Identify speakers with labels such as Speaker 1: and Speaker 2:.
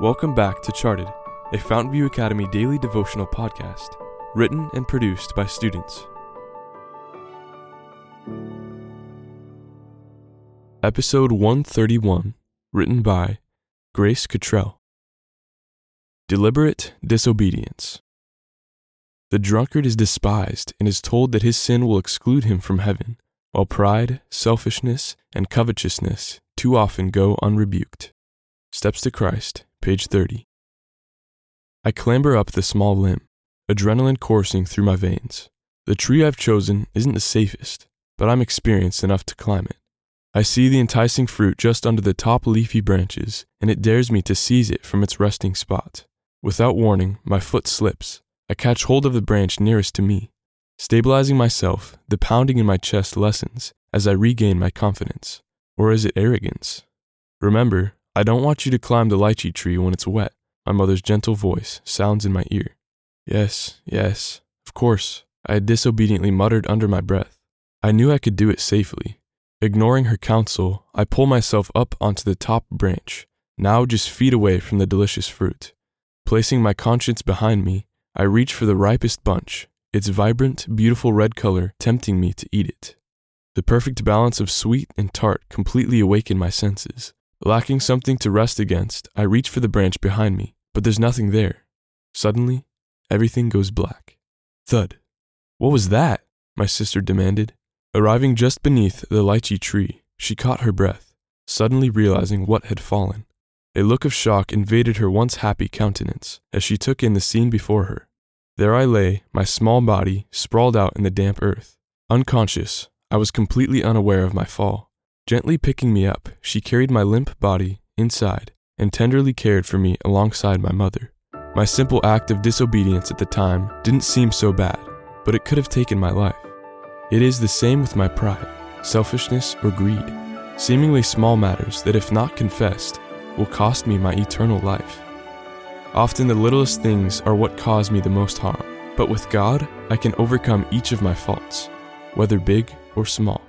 Speaker 1: Welcome back to Charted, a Fountainview Academy daily devotional podcast, written and produced by students. Episode 131, written by Grace Cottrell. Deliberate disobedience. The drunkard is despised and is told that his sin will exclude him from heaven, while pride, selfishness, and covetousness too often go unrebuked. Steps to Christ, page 30. I clamber up the small limb, adrenaline coursing through my veins. The tree I've chosen isn't the safest, but I'm experienced enough to climb it. I see the enticing fruit just under the top leafy branches, and it dares me to seize it from its resting spot. Without warning, my foot slips. I catch hold of the branch nearest to me. Stabilizing myself, the pounding in my chest lessens as I regain my confidence. Or is it arrogance? Remember, I don't want you to climb the lychee tree when it's wet. My mother's gentle voice sounds in my ear. Yes, yes, of course, I disobediently muttered under my breath. I knew I could do it safely. Ignoring her counsel, I pull myself up onto the top branch, now just feet away from the delicious fruit. Placing my conscience behind me, I reach for the ripest bunch, its vibrant, beautiful red color tempting me to eat it. The perfect balance of sweet and tart completely awakened my senses. Lacking something to rest against, I reach for the branch behind me, but there's nothing there. Suddenly, everything goes black. Thud. What was that? My sister demanded. Arriving just beneath the lychee tree, she caught her breath, suddenly realizing what had fallen. A look of shock invaded her once happy countenance as she took in the scene before her. There I lay, my small body sprawled out in the damp earth. Unconscious, I was completely unaware of my fall. Gently picking me up, she carried my limp body inside and tenderly cared for me alongside my mother. My simple act of disobedience at the time didn't seem so bad, but it could have taken my life. It is the same with my pride, selfishness, or greed, seemingly small matters that, if not confessed, will cost me my eternal life. Often the littlest things are what cause me the most harm, but with God, I can overcome each of my faults, whether big or small.